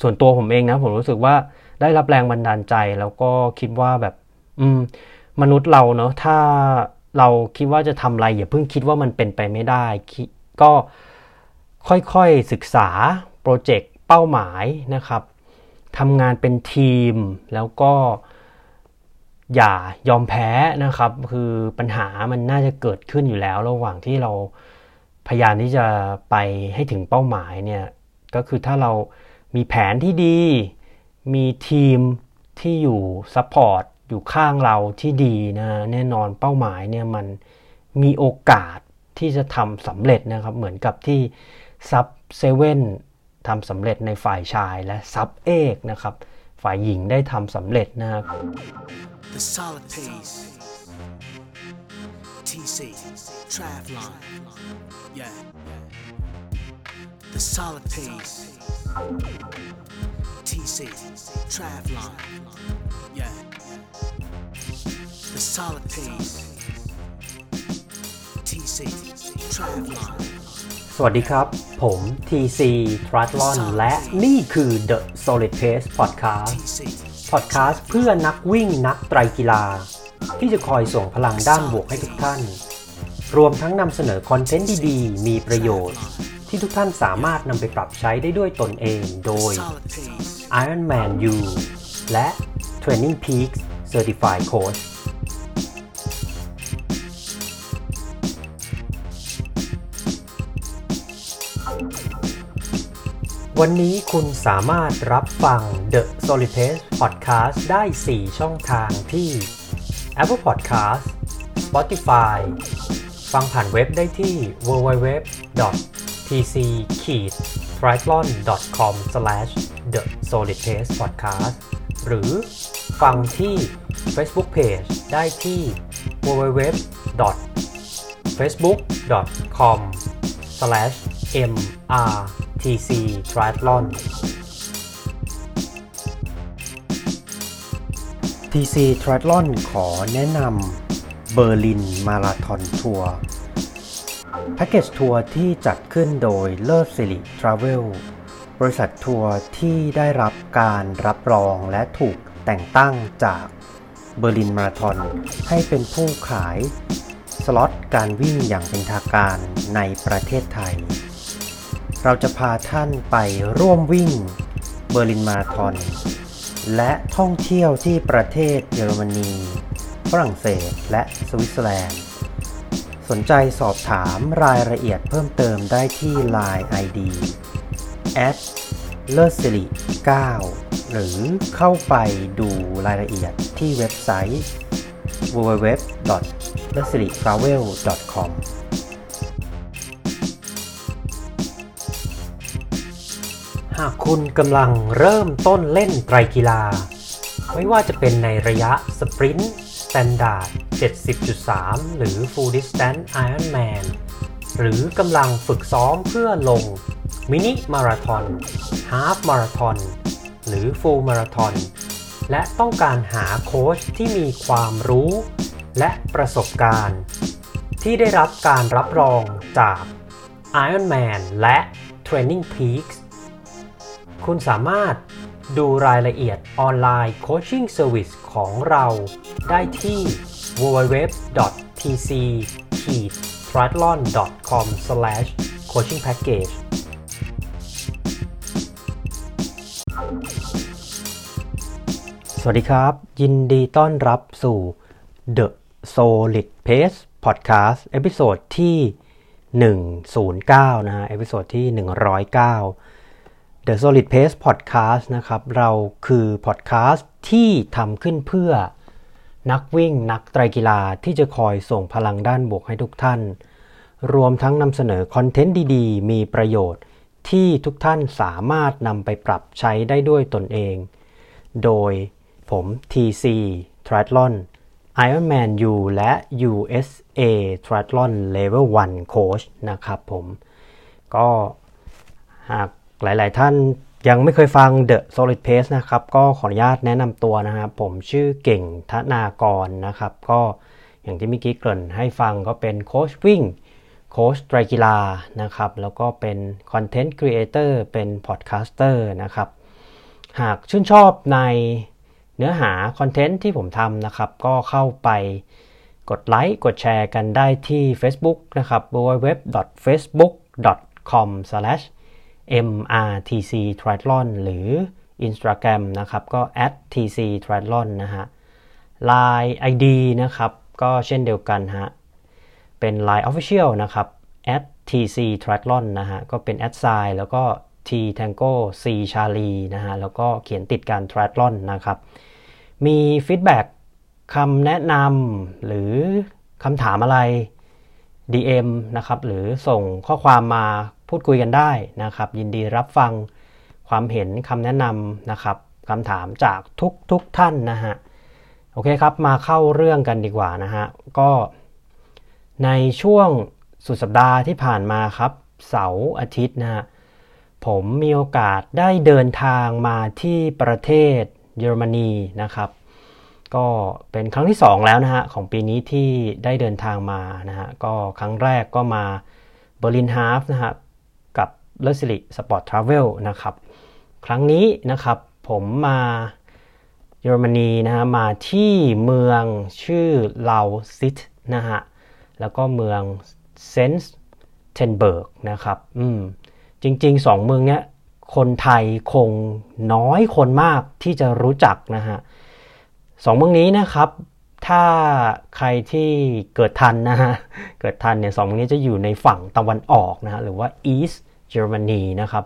ส่วนตัวผมเองนะผมรู้สึกว่าได้รับแรงบันดาลใจแล้วก็คิดว่าแบบ อืม มนุษย์เราเนาะถ้าเราคิดว่าจะทำอะไรอย่าเพิ่งคิดว่ามันเป็นไปไม่ได้ ก็ค่อยๆศึกษาโปรเจกต์เป้าหมายนะครับทำงานเป็นทีมแล้วก็อย่ายอมแพ้นะครับ คือปัญหามันน่าจะเกิดขึ้นอยู่แล้ว ระหว่างที่เราพยายามที่จะไปให้ถึงเป้าหมายเนี่ยก็คือถ้าเรา มีแผนที่ดี มีทีมที่อยู่ support อยู่ข้างเราที่ดีนะแน่นอนเป้าหมายเนี่ยมันมีโอกาสที่จะทำสำเร็จนะครับ เหมือนกับที่ Sub Seven ทำสำเร็จในฝ่ายชายและ Sub Eight นะครับ ฝ่ายหญิงได้ทำสำเร็จนะครับ The solid pace TC Travlon yeah The solid pace TC Travlon yeah The solid pace TC Travlon สวัสดีครับ ผม TC Triathlon และนี่คือ The Solid Pace Podcast Podcast เพื่อนักวิ่งนักไตรกีฬา ที่จะคอยส่งพลังด้านบวกให้ทุกท่าน รวมทั้งนำเสนอคอนเทนต์ดีๆ มีประโยชน์ ที่ทุกท่านสามารถนำไปปรับใช้ได้ด้วยตนเองโดย Ironman U และ Training Peaks Certified Coach วันนี้คุณสามารถรับฟัง The Solid Pace Podcast ได้ 4 ช่องทางที่ Apple Podcast Spotify ฟังผ่านเว็บได้ที่ www tc triathlon com the solid pace podcast หรือฟังที่ Facebook Page ได้ที่ www facebook com mr TC Triathlon TC Triathlon ขอแนะนำ Berlin Marathon Tour แพ็กเกจทัวร์ที่จัดขึ้นโดยเลิศสิริ Travel บริษัททัวร์ที่ได้รับการรับรองและถูกแต่งตั้งจาก Berlin Marathon ให้เป็นผู้ขาย สล็อตการวิ่งอย่างเป็นทางการในประเทศไทย เราจะพาท่านไปร่วมวิ่งเบอร์ลินมาราธอนและท่องเที่ยวที่ประเทศเยอรมนี ฝรั่งเศสและสวิตเซอร์แลนด์ สนใจสอบถามรายละเอียดเพิ่มเติมได้ที่ Line ID at Lesiri9 หรือเข้าไปดูรายละเอียดที่เว็บไซต์ www l e s i r i t r a v e l com หากคุณกำลังเริ่มต้นเล่นไตรกีฬา ไม่ว่าจะเป็นในระยะ sprint standard 70.3 หรือ Full Distance Ironman หรือกำลังฝึกซ้อมเพื่อลงมินิมาราธอน half marathonหรือ full marathon และต้องการหาโค้ชที่มีความรู้ และประสบการณ์ ที่ได้รับการรับรองจาก Ironman และ Training Peaks คุณสามารถดูรายละเอียด online coaching service ของเราได้ที่ www.tc-triathlon.com/coachingpackage สวัสดีครับ ยินดีต้อนรับสู่ The Solid Pace Podcast episode ที่ 109 นะฮะ episode ที่ 109 The Solid Pace Podcast นะครับ เราคือพอดแคสต์ที่ทำขึ้นเพื่อ นักวิ่งนักไตรกีฬาที่จะคอยส่งพลังด้านบวกให้ทุกท่าน รวมทั้งนำเสนอคอนเทนต์ดีๆ มีประโยชน์ ที่ทุกท่านสามารถนำไปปรับใช้ได้ด้วยตนเอง โดยผม TC Triathlon Ironman U และ USA Triathlon Level 1 Coach นะครับผม ก็หากหลาย ๆ ท่าน ยังไม่เคยฟัง The Solid Pace นะครับ ก็ขออนุญาตแนะนำตัวนะครับผมชื่อเก่งธนากรนะครับ ก็อย่างที่เมื่อกี้เกริ่นให้ฟังก็เป็นโค้ชวิ่งโค้ชไตรกีฬานะครับ แล้วก็เป็นcontent creator เป็น podcaster นะครับ หากชื่นชอบในเนื้อหาคอนเทนต์ที่ผมทำนะครับ ก็เข้าไปกดไลค์กดแชร์กันได้ที่ Facebook นะครับ MRTC Triathlon หรือ Instagram นะครับก็ @tctriathlon นะฮะ Line ID นะครับก็เช่นเดียวกันฮะ เป็น Line Official นะครับ @tctriathlon นะฮะ ก็เป็น sign แล้วก็ T Tango C Charlie นะฮะ แล้วก็เขียนติดการ triathlon นะครับ มีฟีดแบ็กคำแนะนำหรือคำถามอะไร DM นะครับ หรือส่งข้อความมา พูดคุยกันได้นะครับ ยินดีรับฟังความเห็นคำแนะนำนะครับคำถามจากทุกทุกท่านนะฮะโอเคครับมาเข้าเรื่องกันดีกว่านะฮะก็ในช่วงสุดสัปดาห์ที่ผ่านมาครับ เสาร์อาทิตย์นะฮะผมมีโอกาสได้เดินทางมาที่ประเทศเยอรมนีนะครับ ก็เป็นครั้งที่ 2 แล้วนะฮะของปีนี้ที่ได้เดินทางมานะฮะก็ครั้งแรกก็มาเบอร์ลิน half นะฮะ กับ Lesiri Sport Travel นะครับ ครั้งนี้นะครับผมมาเยอรมนีนะฮะมาที่เมืองชื่อ Lausitz นะฮะแล้วก็เมือง Senftenberg นะครับอืมจริงๆสองเมืองเนี้ยคนไทยคงน้อยคนมากที่จะรู้จักนะฮะสองเมืองนี้นะครับ ถ้าใครที่เกิดทันนะฮะเกิดทันเนี่ยสองเมืองนี้จะอยู่ในฝั่งตะวันออกนะฮะหรือว่า East Germany นะครับ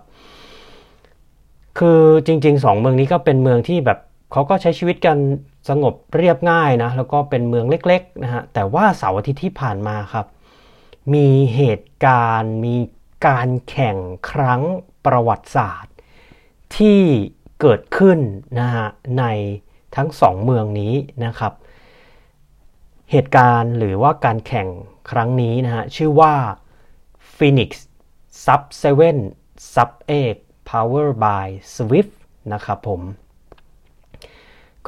คือจริงๆสองเมืองนี้ก็เป็นเมืองที่แบบเขาก็ใช้ชีวิตกันสงบเรียบง่ายนะ แล้วก็เป็นเมืองเล็กๆนะฮะ แต่ว่าเสาร์อาทิตย์ที่ผ่านมาครับ มีเหตุการณ์มีการแข่งครั้งประวัติศาสตร์ ที่เกิดขึ้นนะฮะในทั้งสองเมืองนี้นะครับ เหตุการณ์หรือว่าการแข่งครั้งนี้นะฮะชื่อว่า Phoenix Sub 7 Sub 8 Power by Swift นะครับผม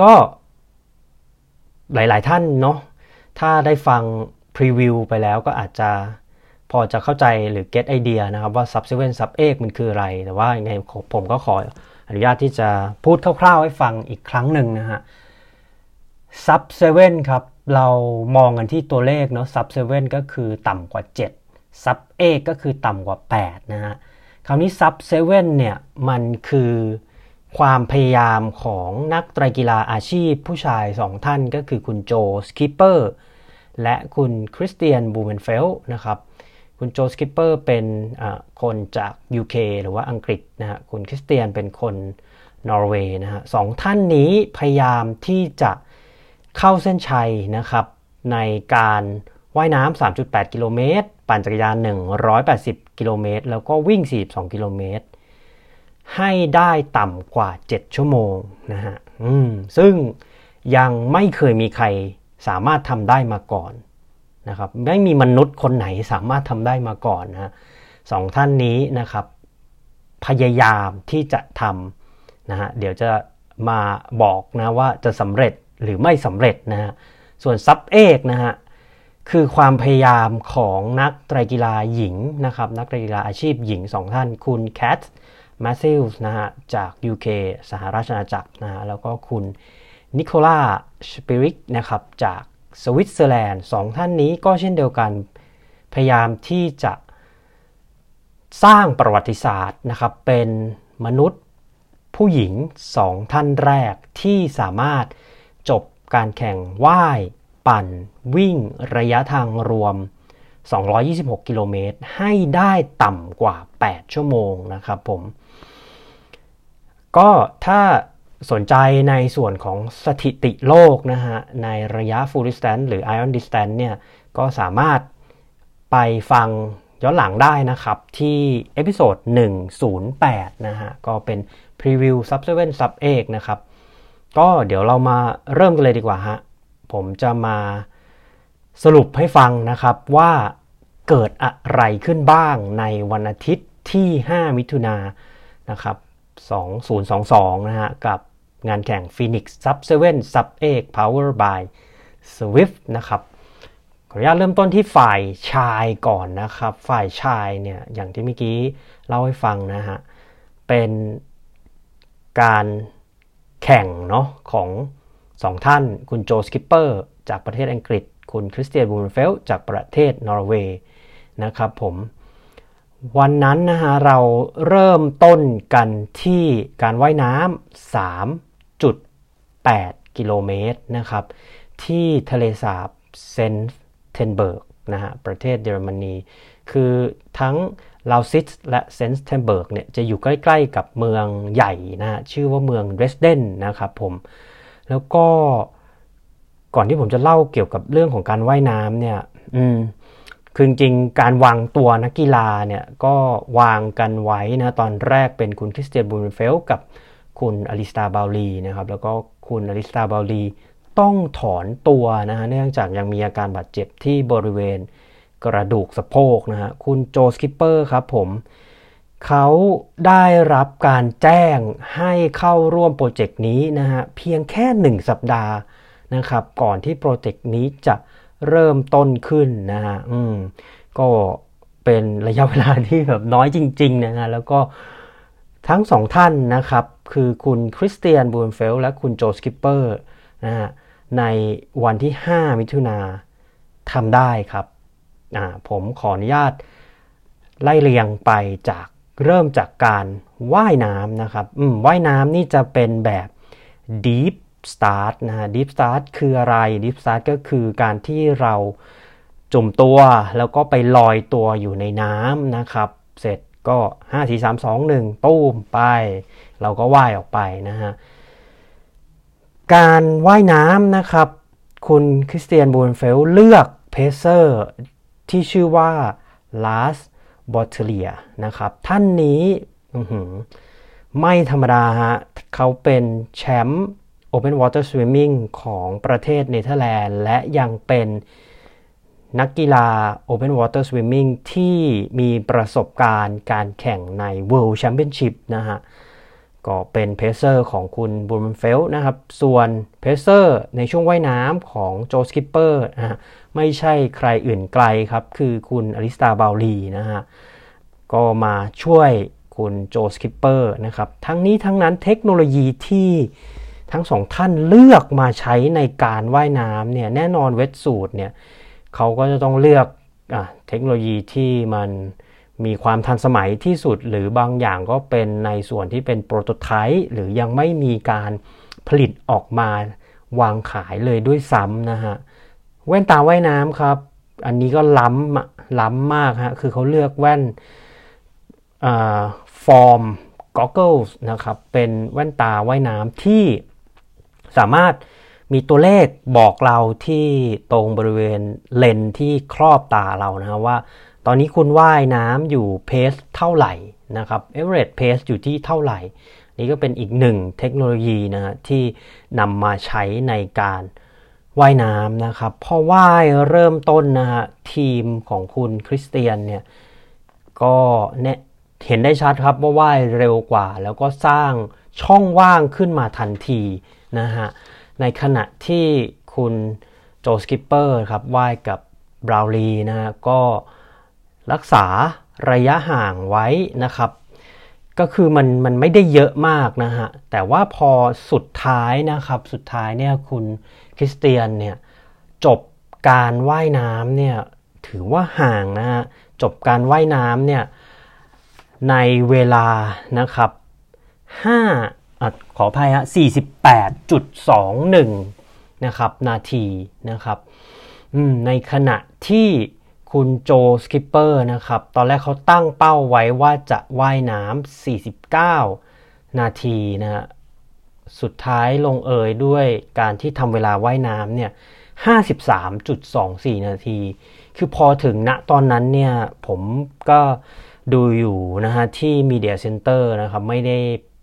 ก็หลาย ๆ ท่านเนาะถ้าได้ฟังพรีวิวไปแล้วก็อาจจะพอจะเข้าใจหรือ get ไอเดียนะครับว่า sub 7 sub 8มันคืออะไร แต่ว่ายังไงผมก็ขออนุญาตที่จะพูดคร่าวๆให้ฟังอีกครั้งหนึ่งนะฮะ sub 7ครับ เรามองกันที่ตัวเลขเนาะ sub 7ก็คือต่ำกว่า 7 sub 8ก็คือต่ำกว่า 8 นะฮะคราวนี้ sub 7เนี่ยมันคือความพยายามของนักไตรกีฬาอาชีพผู้ชายสองท่านก็คือคุณ Joe Skipper และคุณ Kristian Blummenfelt นะครับคุณ Joe Skipper เป็นคนจาก UK หรือว่าอังกฤษนะฮะคุณ Kristian เป็นคนนอร์เวย์นะฮะสองท่านนี้พยายามที่จะเข้าเส้นชัยนะครับในการ ว่ายน้ำ 3.8 กิโลเมตร ปั่นจักรยาน 180 กิโลเมตร แล้วก็วิ่ง 42 กิโลเมตร ให้ได้ต่ำกว่า 7 ชั่วโมงนะฮะซึ่งยังไม่เคยมีใครสามารถทำได้มาก่อนนะครับ ไม่มีมนุษย์คนไหนสามารถทำได้มาก่อนนะสองท่านนี้นะครับ พยายามที่จะทำนะฮะ เดี๋ยวจะมาบอกนะว่าจะสำเร็จหรือไม่สำเร็จนะฮะ ส่วน sub 8 นะฮะ คือความพยายามของนักไตรกีฬาหญิงนะครับนักไตรกีฬาอาชีพหญิงสองท่าน คุณ Kat Matthews นะฮะจาก UK สหราชอาณาจักรนะฮะแล้วก็คุณ Nicola Spirig นะครับจากสวิตเซอร์แลนด์สองท่านนี้ก็เช่นเดียวกันพยายามที่จะสร้างประวัติศาสตร์นะครับเป็นมนุษย์ผู้หญิงสองท่านแรกที่สามารถจบการแข่งว่าย ปั่นวิ่งระยะทางรวม 226 กิโลเมตร ให้ได้ต่ำกว่า 8 ชั่วโมงนะครับผม ก็ถ้าสนใจในส่วนของสถิติโลกนะฮะ ในระยะ full distance หรือ iron distance เนี่ย ก็สามารถไปฟังย้อนหลังได้นะครับที่ episode 108 นะฮะ ก็เป็น preview sub 7 sub 8นะครับ ก็เดี๋ยวเรามาเริ่มกันเลยดีกว่าฮะ ผมจะมาสรุปให้ฟังนะครับว่าเกิดอะไรขึ้นบ้างในวันอาทิตย์ที่ 5 มิถุนายนนะครับ2022 นะฮะ กับงานแข่ง Phoenix Sub 7 Sub 8 Power by Zwift นะครับขออนุญาตเริ่มต้นที่ฝ่ายชายก่อนนะครับ ฝ่ายชายเนี่ยอย่างที่เมื่อกี้เล่าให้ฟังนะฮะ เป็นการแข่งเนาะของ สองท่าน คุณ Joe Skipper จากประเทศอังกฤษ คุณ Kristian Blummenfelt จากประเทศนอร์เวย์นะครับผมวันนั้นนะฮะเราเริ่มต้นกันที่การว่ายน้ำ3.8 กิโลเมตรนะครับ ที่ทะเลสาบ Senftenberg นะฮะประเทศเยอรมนี คือทั้ง Lausitz และ Senftenberg เนี่ยจะอยู่ใกล้ๆกับเมืองใหญ่นะฮะชื่อว่าเมืองเดรสเดนนะครับผม แล้วก็ก่อนที่ผมจะเล่าเกี่ยวกับเรื่องของการว่ายน้ำเนี่ย อืมคือจริงการวางตัวนักกีฬาเนี่ยก็วางกันไว้นะตอนแรกเป็นคุณคริสเตียนบูนเฟลกับคุณอลิสตาบาลีนะครับแล้วก็คุณอลิสตาบาลีต้องถอนตัวนะฮะเนื่องจากยังมีอาการบาดเจ็บที่บริเวณกระดูกสะโพกนะฮะคุณโจสกิปเปอร์ครับผม เขาได้รับการแจ้งให้เข้าร่วมโปรเจกต์นี้นะฮะเพียงแค่ 1 สัปดาห์นะครับ ก่อนที่โปรเจกต์นี้จะเริ่มต้นขึ้นนะฮะอืมก็เป็นระยะเวลาที่แบบน้อยจริงๆนะฮะแล้วก็ทั้งสองท่านนะครับ คือคุณคริสเตียนบูนเฟลและคุณโจสกิปเปอร์นะฮะในวันที่ 5 มิถุนาทำได้ครับอ่าผมขออนุญาตไล่เรียงไปจาก เริ่มจากการว่ายน้ำนะครับอืมว่ายน้ำนี่จะเป็นแบบ deep start นะ deep start คืออะไร deep start ก็คือการที่เราจุ่มตัวแล้วก็ไปลอยตัวอยู่ในน้ำนะครับ เสร็จก็ 5 4 3 2 1ตู้มไป เราก็ว่ายออกไปนะฮะ การว่ายน้ำนะครับ คุณคริสเตียนบูนเฟลเลือก pacer ที่ชื่อว่าลาส บอเทเลียนะครับ ท่านนี้ไม่ธรรมดาฮะเขาเป็นแชมป์ Open Water Swimming ของประเทศเนเธอร์แลนด์ และยังเป็นนักกีฬา Open Water Swimming ที่มีประสบการณ์การแข่งใน World Championship นะฮะ ก็เป็น pacer ของคุณบูมเฟลนะครับ ส่วน pacer ในช่วงว่ายน้ำของโจสกิปเปอร์นะฮะไม่ใช่ใครอื่นไกลครับ คือคุณอลิสตาบาลีนะฮะก็มาช่วยคุณโจสกิปเปอร์นะครับทั้งนี้ทั้งนั้นเทคโนโลยีที่ทั้งสองท่านเลือกมาใช้ในการว่ายน้ำเนี่ยแน่นอน wetsuit เนี่ยเขาก็จะต้องเลือกอเทคโนโลยีที่มัน มีความทันสมัยที่สุด หรือบางอย่างก็เป็นในส่วนที่เป็น prototype หรือยังไม่มีการผลิตออกมาวางขายเลยด้วยซ้ำนะฮะแว่นตาว่ายน้ำครับ อันนี้ก็ล้ำล้ำมากฮะคือเขาเลือกแว่น FORM goggle นะครับเป็นแว่นตาว่ายน้ำที่สามารถมีตัวเลขบอกเราที่ตรงบริเวณเลนส์ที่ครอบตาเรานะว่า ตอนนี้คุณว่ายน้ำอยู่ pace เท่าไหร่นะครับ average pace อยู่ที่เท่าไหร่ นี่ก็เป็นอีกหนึ่งเทคโนโลยีนะฮะที่นำมาใช้ในการว่ายน้ำนะครับพอว่ายเริ่มต้นนะฮะทีมของคุณคริสเตียนเนี่ยก็เนี่ยเห็นได้ชัดครับว่าว่ายเร็วกว่า แล้วก็สร้างช่องว่างขึ้นมาทันทีนะฮะในขณะที่คุณโจสกิปเปอร์ครับว่ายกับบราวลีนะฮะก็ รักษาระยะห่างไว้นะครับ ก็คือมันมันไม่ได้เยอะมากนะฮะ แต่ว่าพอสุดท้ายนะครับ สุดท้ายเนี่ยคุณคริสเตียนเนี่ยจบการว่ายน้ำเนี่ยถือว่าห่างนะฮะ จบการว่ายน้ำเนี่ยในเวลานะครับ5อขออภัยฮะ48.21 นะครับ นาทีนะครับในขณะที่ คุณโจสกิปเปอร์นะครับ ตอนแรกเขาตั้งเป้าไว้ว่าจะว่ายน้ำ 49 นาทีนะฮะ สุดท้ายลงเอยด้วยการที่ทำเวลาว่ายน้ำเนี่ย 53.24 นาที คือพอถึงณตอนนั้นเนี่ย ผมก็ดูอยู่นะฮะ ที่ Media Center นะครับ ไม่ได้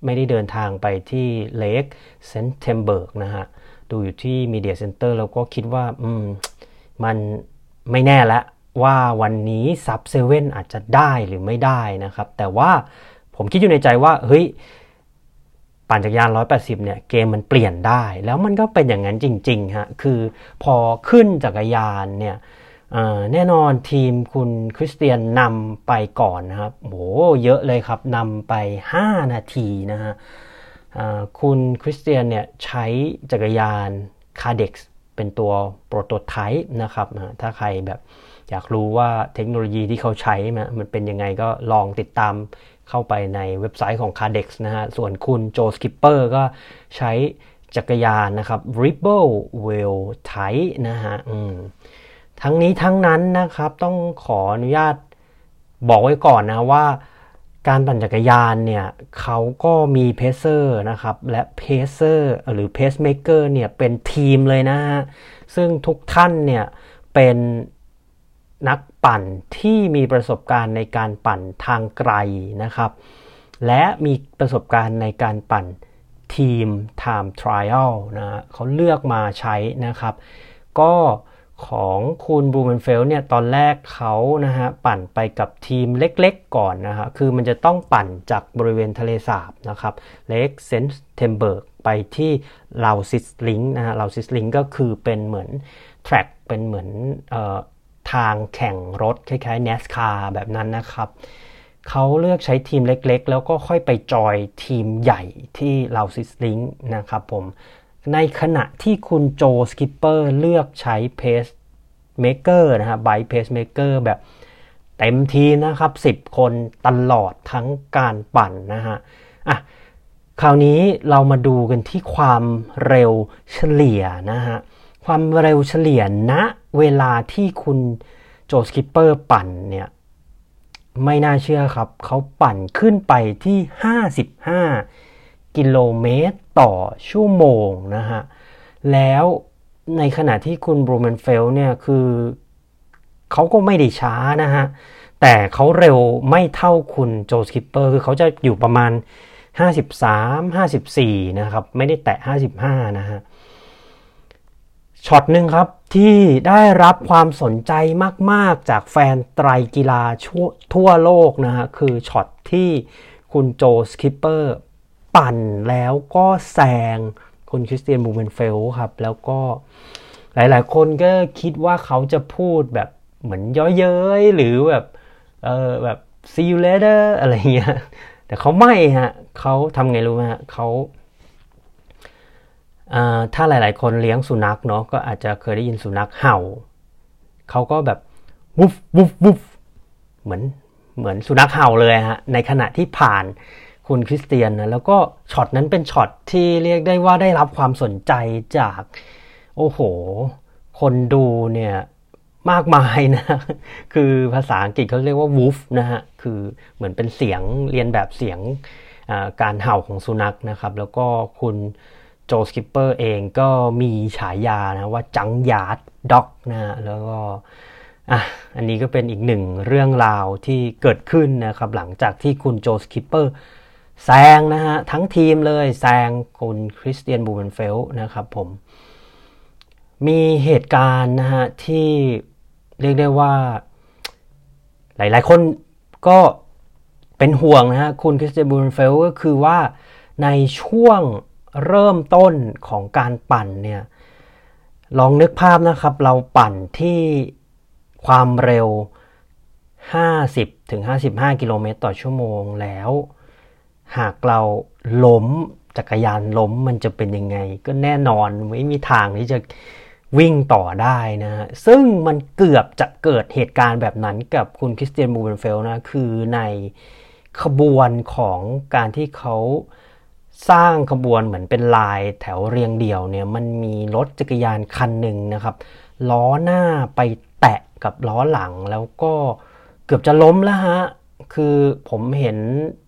ไม่ได้เดินทางไปที่เลกเซนเทมเบิร์กนะฮะ ดูอยู่ที่ Media Center แล้วก็คิดว่า อืม มันไม่แน่แล้ว ว่าวันนี้ซับเซเว่นอาจจะได้หรือไม่ได้นะครับ แต่ว่าผมคิดอยู่ในใจว่าเฮ้ยปั่นจักรยาน 180 เนี่ย เกมมันเปลี่ยนได้ แล้วมันก็เป็นอย่างนั้นจริงๆฮะคือพอขึ้นจักรยานเนี่ยแน่นอนทีมคุณคริสเตียนนำไปก่อนนะครับโหเยอะเลยครับนำไป 5 นาทีนะฮะคุณคริสเตียนเนี่ยใช้จักรยาน c a d e x เป็นตัว prototype นะครับถ้าใครแบบ อยากรู้ว่าเทคโนโลยีที่เขาใช้มันเป็นยังไงก็ลองติดตามเข้าไปในเว็บไซต์ของ Cadex นะฮะ ส่วนคุณโจสกิปเปอร์ก็ใช้จักรยานนะครับ Ribble Wheel Type นะฮะทั้งนี้ทั้งนั้นนะครับต้องขออนุญาตบอกไว้ก่อนนะว่าการปั่นจักรยานเนี่ยเขาก็มี pacer นะครับและ pacer หรือ pacemaker เนี่ยเป็นทีมเลยนะฮะซึ่งทุกท่านเนี่ยเป็น นักปั่นที่มีประสบการณ์ในการปั่นทางไกลนะครับ และมีประสบการณ์ในการปั่นทีม time trial นะเขาเลือกมาใช้นะครับ ก็ของคุณบูเมนเฟลเนี่ยตอนแรกเขานะฮะปั่นไปกับทีมเล็กๆก่อนนะฮะคือมันจะต้องปั่นจากบริเวณทะเลสาบนะครับเลกเซนต์เทมเบิร์กไปที่ลาวซิสลิงนะฮะลาวซิสลิงก็คือเป็นเหมือน track เป็นเหมือนเอ่อ ทางแข่งรถคล้ายๆ NASCAR แบบนั้นนะครับ เขาเลือกใช้ทีมเล็กๆ แล้วก็ค่อยไปจอยทีมใหญ่ที่ลาวซิสลิงนะครับผม ในขณะที่คุณโจสกิปเปอร์เลือกใช้ pacemaker นะครับ bike pacemaker แบบเต็มทีมนะครับ 10 คนตลอดทั้งการปั่นนะฮะอะคราวนี้เรามาดูกันที่ความเร็วเฉลี่ยนะฮะ ความเร็วเฉลี่ยณนะ เวลาที่คุณโจสกิปเปอร์ปั่นเนี่ย ไม่น่าเชื่อครับ เขาปั่นขึ้นไปที่ 55 กิโลเมตรต่อชั่วโมงนะฮะ แล้วในขณะที่คุณบรูเมนเฟลเนี่ยคือเขาก็ไม่ได้ช้านะฮะ แต่เขาเร็วไม่เท่าคุณโจสคิปเปอร์คือเขาจะอยู่ประมาณ 53 54 นะครับ ไม่ได้แตะ 55 นะฮะ ช็อตหนึ่งครับที่ได้รับความสนใจมาก ๆ จากแฟนไตรกีฬาทั่วโลกนะฮะคือช็อตที่คุณโจสคิปเปอร์ปั่นแล้วก็แซงคุณคริสเตียนบูเมนเฟลครับ แล้วก็หลาย ๆ คนก็คิดว่าเขาจะพูดแบบเหมือนย่อเย้ยหรือแบบเออแบบ see you later อะไรเงี้ยแต่เขาไม่ฮะเขาทำไงรู้ไหมฮะเขา ถ้าหลาย ๆ คนเลี้ยงสุนัขเนาะก็อาจจะเคยได้ยินสุนัขเห่าเขาก็แบบวุฟวุฟวุฟเหมือนเหมือนสุนัขเห่าเลยฮะในขณะที่ผ่านคุณคริสเตียนนะแล้วก็ช็อตนั้นเป็นช็อตที่เรียกได้ว่าได้รับความสนใจจาก โอ้โห คนดูเนี่ยมากมายนะ คือภาษาอังกฤษเขาเรียกว่า woof นะฮะ คือเหมือนเป็นเสียงเลียนแบบเสียงการเห่าของสุนัขนะครับ แล้วก็คุณ โจสกิปเปอร์เองก็มีฉายานะว่า Junkyard Dog นะแล้วก็อะอันนี้ก็เป็นอีกหนึ่งเรื่องราวที่เกิดขึ้นนะครับ หลังจากที่คุณโจสกิปเปอร์แซงนะฮะ ทั้งทีมเลยแซงคุณคริสเตียนบูเวนเฟลนะครับผม มีเหตุการณ์นะฮะ ที่เรียกได้ว่า หลายๆคนก็เป็นห่วงนะฮะ คุณคริสเตียนบูเบนเฟลก็คือว่าในช่วง เริ่มต้นของการปั่นเนี่ยลองนึกภาพนะครับ เราปั่นที่ความเร็ว 50ถึง55กิโลเมตรต่อชั่วโมงแล้ว หากเราล้มจักรยานล้มมันจะเป็นยังไง ก็แน่นอนไม่มีทางที่จะวิ่งต่อได้นะซึ่งมันเกือบจะเกิดเหตุการณ์แบบนั้นกับคุณคริสเตียนบูเบนเฟลนะ คือในขบวนของการที่เขา สร้างขบวนเหมือนเป็นลายแถวเรียงเดี่ยวเนี่ยมันมีรถจักรยานคันหนึ่งนะครับล้อหน้าไปแตะกับล้อหลังแล้วก็เกือบจะล้มแล้วฮะคือผมเห็น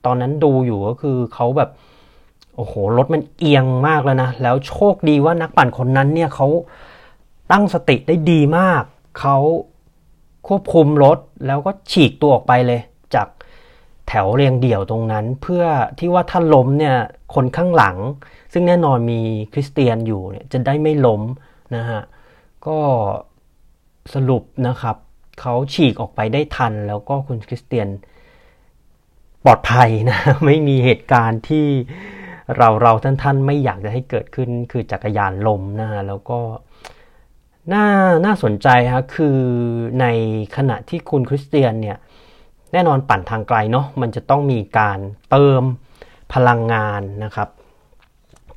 ตอนนั้นดูอยู่ก็คือเขาแบบโอ้โหรถมันเอียงมากแล้วนะแล้วโชคดีว่านักปั่นคนนั้นเนี่ยเขาตั้งสติได้ดีมากเขาควบคุมรถแล้วก็ฉีกตัวออกไปเลย จาก วเรียงเดี่ยวตรงนั้น เพื่อที่ว่าถ้าล้มเนี่ยคนข้างหลัง ซึ่งแน่นอนมีคริสเตียนอยู่เนี่ยจะได้ไม่ล้มนะฮะก็สรุปนะครับเขาฉีกออกไปได้ทัน แล้วก็คุณคริสเตียนปลอดภัยนะไม่มีเหตุการณ์ที่เราเราท่านท่านไม่อยากจะให้เกิดขึ้นคือจักรยานล้มนะฮะแล้วก็น่าน่าสนใจฮะคือในขณะที่คุณคริสเตียนเนี่ย แน่นอนปั่นทางไกลเนาะมันจะต้องมีการเติมพลังงานนะครับ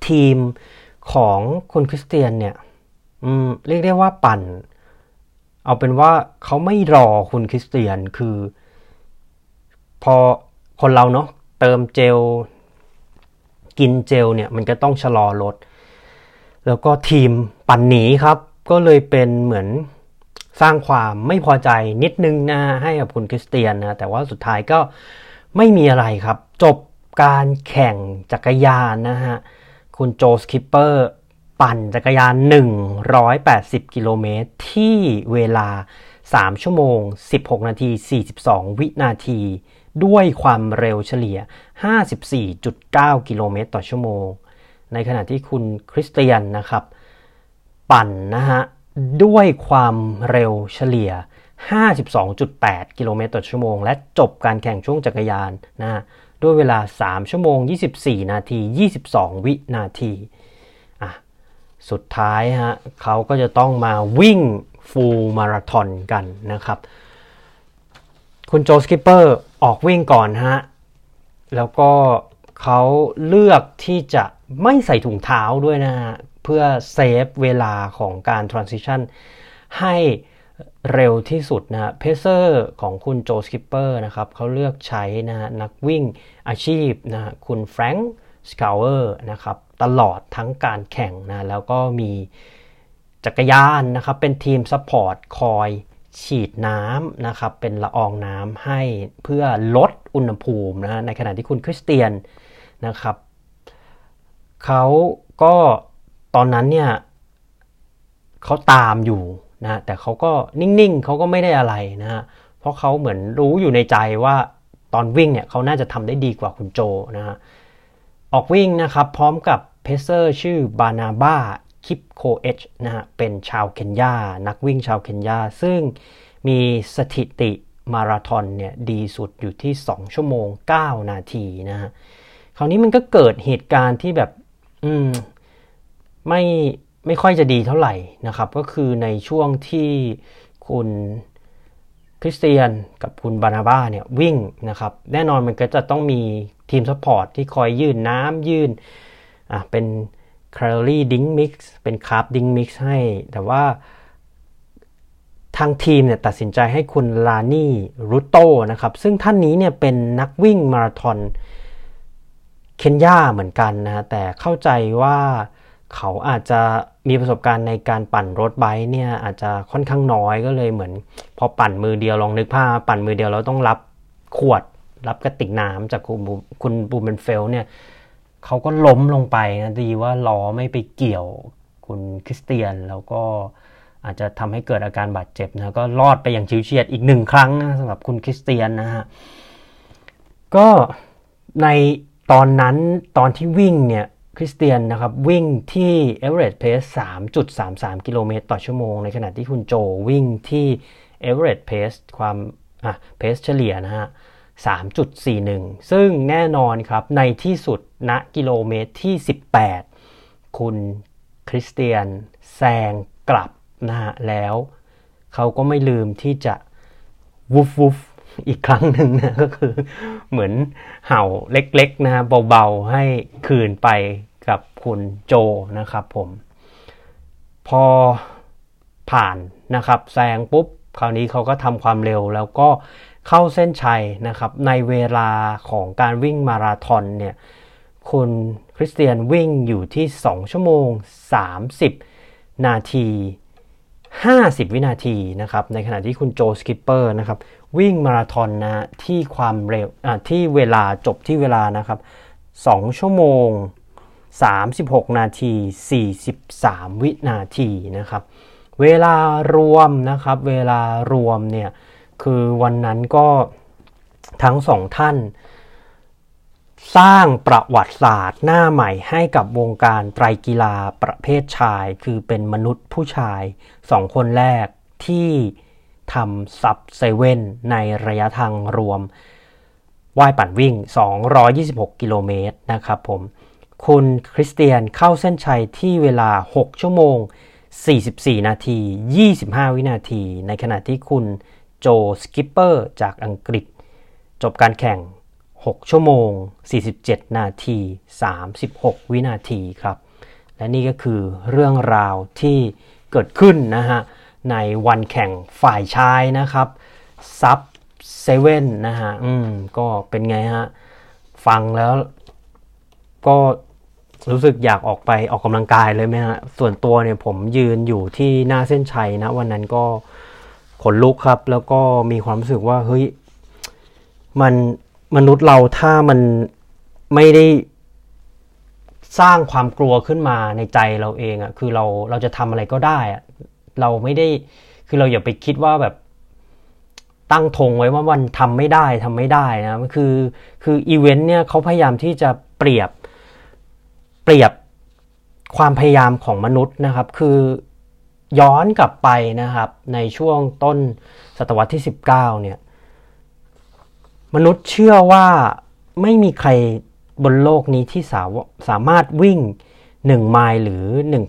ทีมของคุณคริสเตียนเนี่ยเรียกได้ว่าปั่น เอาเป็นว่าเขาไม่รอคุณคริสเตียนคือ พอคนเราเนาะเติมเจล กินเจลเนี่ยมันก็ต้องชะลอรถ แล้วก็ทีมปั่นหนีครับ ก็เลยเป็นเหมือน สร้างความไม่พอใจนิดนึงนะให้กับคุณคริสเตียนนะแต่ว่าสุดท้ายก็ไม่มีอะไรครับ จบการแข่งจักรยานนะฮะ คุณโจสคิปเปอร์ปั่นจักรยาน 180 กิโลเมตร ที่เวลา 3 ชั่วโมง 16 นาที 42 วินาที ด้วยความเร็วเฉลี่ย 54.9 กิโลเมตรต่อชั่วโมง ในขณะที่คุณคริสเตียนนะครับ ปั่นนะฮะ ด้วยความเร็วเฉลี่ย 52.8 กิโลเมตรต่อชั่วโมง และจบการแข่งช่วงจักรยานนะฮะด้วยเวลา 3 ชั่วโมง 24 นาที 22 วินาทีอะสุดท้ายฮะเขาก็จะต้องมาวิ่งฟูลมาราธอนกันนะครับ คุณโจสกิปเปอร์ออกวิ่งก่อนฮะ แล้วก็เขาเลือกที่จะไม่ใส่ถุงเท้าด้วยนะฮะ เพื่อ save เวลาของการ transition ให้เร็วที่สุดนะ pacer ของคุณโจสกิปเปอร์นะครับเขาเลือกใช้นะนักวิ่งอาชีพนะคุณแฟรงค์สกาวเวอร์นะครับตลอดทั้งการแข่งนะแล้วก็มีจักรยานนะครับเป็นทีม support คอยฉีดน้ำนะครับเป็นละอองน้ำให้เพื่อลดอุณหภูมินะในขณะที่คุณคริสเตียนนะครับเขาก็ ตอนนั้นเนี่ยเขาตามอยู่นะแต่เขาก็นิ่งๆเขาก็ไม่ได้อะไรนะฮะเพราะเขาเหมือนรู้อยู่ในใจว่าตอนวิ่งเนี่ยเขาน่าจะทำได้ดีกว่าคุณโจนะฮะออกวิ่งนะครับพร้อมกับเพเซอร์ชื่อบานาบ้าคิปโคเอชนะฮะเป็นชาวเคนยา นักวิ่งชาวเคนยา ซึ่งมีสถิติมาราธอนเนี่ยดีสุดอยู่ที่ 2 ชั่วโมง 9 นาทีนะฮะคราวนี้มันก็เกิดเหตุการณ์ที่แบบ อืม ไม่ไม่ค่อยจะดีเท่าไหร่นะครับ ก็คือในช่วงที่คุณคริสเตียนกับคุณบานาบ้าเนี่ยวิ่งนะครับ แน่นอนมันก็จะต้องมีทีม support ที่คอยยื่นน้ำยื่นอะเป็น calorie drink mix เป็น carb drink mix ให้ แต่ว่าทางทีมเนี่ยตัดสินใจให้คุณลานี่รูโตนะครับ ซึ่งท่านนี้เนี่ยเป็นนักวิ่งมาราธอนเคนยาเหมือนกันนะ แต่เข้าใจว่า เขาอาจจะมีประสบการณ์ในการปั่นรถ bike เนี่ยอาจจะค่อนข้างน้อยก็เลยเหมือน พอปั่นมือเดียวลองนึกภาพปั่นมือเดียวแล้วต้องรับขวด รับกระติกน้ำจากคุณคุณบูมเบนเฟลเนี่ยเขาก็ล้มลงไปนะดีว่าล้อไม่ไปเกี่ยวคุณคริสเตียนแล้วก็อาจจะทำให้เกิดอาการบาดเจ็บนะก็รอดไปอย่างชิวเฉียดอีกหนึ่งครั้งนะสำหรับคุณคริสเตียนนะฮะก็ในตอนนั้นตอนที่วิ่งเนี่ย คริสเตียนนะครับวิ่งที่ average pace 3.33 กิโลเมตรต่อชั่วโมง ในขณะที่คุณโจวิ่งที่ average pace ความอะ pace เฉลี่ยนะฮะ 3.41 ซึ่งแน่นอนครับในที่สุดณกิโลเมตรที่ 18 คุณคริสเตียนแซงกลับนะฮะแล้วเขาก็ไม่ลืมที่จะวุฟวุฟอีกครั้งหนึ่งนะก็คือเหมือนเห่าเล็กๆนะเบาๆให้คืนไป กับคุณโจนะครับผมพอผ่านนะครับแซงปุ๊บ คราวนี้เขาก็ทำความเร็วแล้วก็เข้าเส้นชัยนะครับ ในเวลาของการวิ่งมาราธอนเนี่ยคุณคริสเตียนวิ่งอยู่ที่ 2 ชั่วโมง 30 นาที 50 วินาทีนะครับ ในขณะที่คุณโจสกิปเปอร์นะครับ วิ่งมาราธอนนะที่ความเร็วที่เวลาจบที่เวลานะครับ 2 ชั่วโมง 36 นาที 43 วินาทีนะครับ เวลารวมนะครับ เวลารวมเนี่ย คือวันนั้นก็ทั้งสองท่าน สร้างประวัติศาสตร์หน้าใหม่ให้กับวงการไตรกีฬาประเภทชาย คือเป็นมนุษย์ผู้ชายสองคนแรกที่ทำซับเซเว่นในระยะทางรวมว่ายปั่นวิ่ง 226 กิโลเมตรนะครับผม คุณคริสเตียนเข้าเส้นชัยที่เวลา 6 ชั่วโมง 44 นาที 25 วินาที ในขณะที่คุณโจสกิปเปอร์จากอังกฤษ จบการแข่ง 6 ชั่วโมง 47 นาที 36 วินาทีครับ และนี่ก็คือเรื่องราวที่เกิดขึ้นนะฮะ ในวันแข่งฝ่ายชายนะครับซับเซเว่นนะฮะ อืม ก็เป็นไงฮะ ฟังแล้วก็ รู้สึกอยากออกไปออกกำลังกายเลยไหมฮะส่วนตัวเนี่ยผมยืนอยู่ที่หน้าเส้นชัยนะ วันนั้นก็ขนลุกครับ แล้วก็มีความรู้สึกว่าเฮ้ยมันมนุษย์เราถ้ามันไม่ได้สร้างความกลัวขึ้นมาในใจเราเองอะ่ะคือเราเราจะทำอะไรก็ได้อะ่ะเราไม่ได้คือเราอย่าไปคิดว่าแบบตั้งธงไว้ว่ามันทำไม่ได้ทำไม่ได้นะคือคืออีเวนต์เนี่ยเขาพยายามที่จะเปรียบ เปรียบความพยายามของมนุษย์นะครับ คือย้อนกลับไปนะครับในช่วงต้นศตวรรษที่ 19เนี่ยมนุษย์เชื่อว่าไม่มีใครบนโลกนี้ที่สาสามารถวิ่ง 1 ไมล์หรือ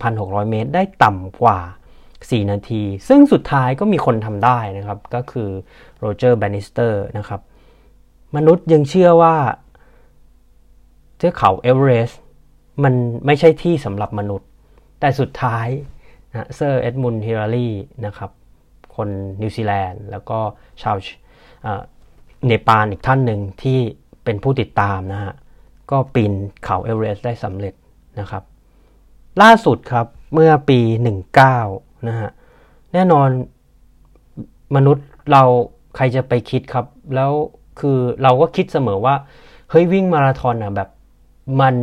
1,600 เมตร ได้ต่ำกว่า 4 นาที ซึ่งสุดท้ายก็มีคนทำได้นะครับ ก็คือโรเจอร์แบนนิสเตอร์นะครับ มนุษย์ยังเชื่อว่าเทือกเขาเอเวอเรสต์ มันไม่ใช่ที่สำหรับมนุษย์ แต่สุดท้ายนะเซอร์เอ็ดมุนฮิลลารีนะครับ คนนิวซีแลนด์ แล้วก็ชาวเนปาลอีกท่านหนึ่งที่เป็นผู้ติดตามนะฮะ ก็ปีนเขาเอเวอเรสต์ได้สำเร็จนะครับ ล่าสุดครับเมื่อปี 19 นะฮะ แน่นอนมนุษย์เราใครจะไปคิดครับ แล้วคือเราก็คิดเสมอว่า เฮ้ยวิ่งมาราธอนอะแบบมัน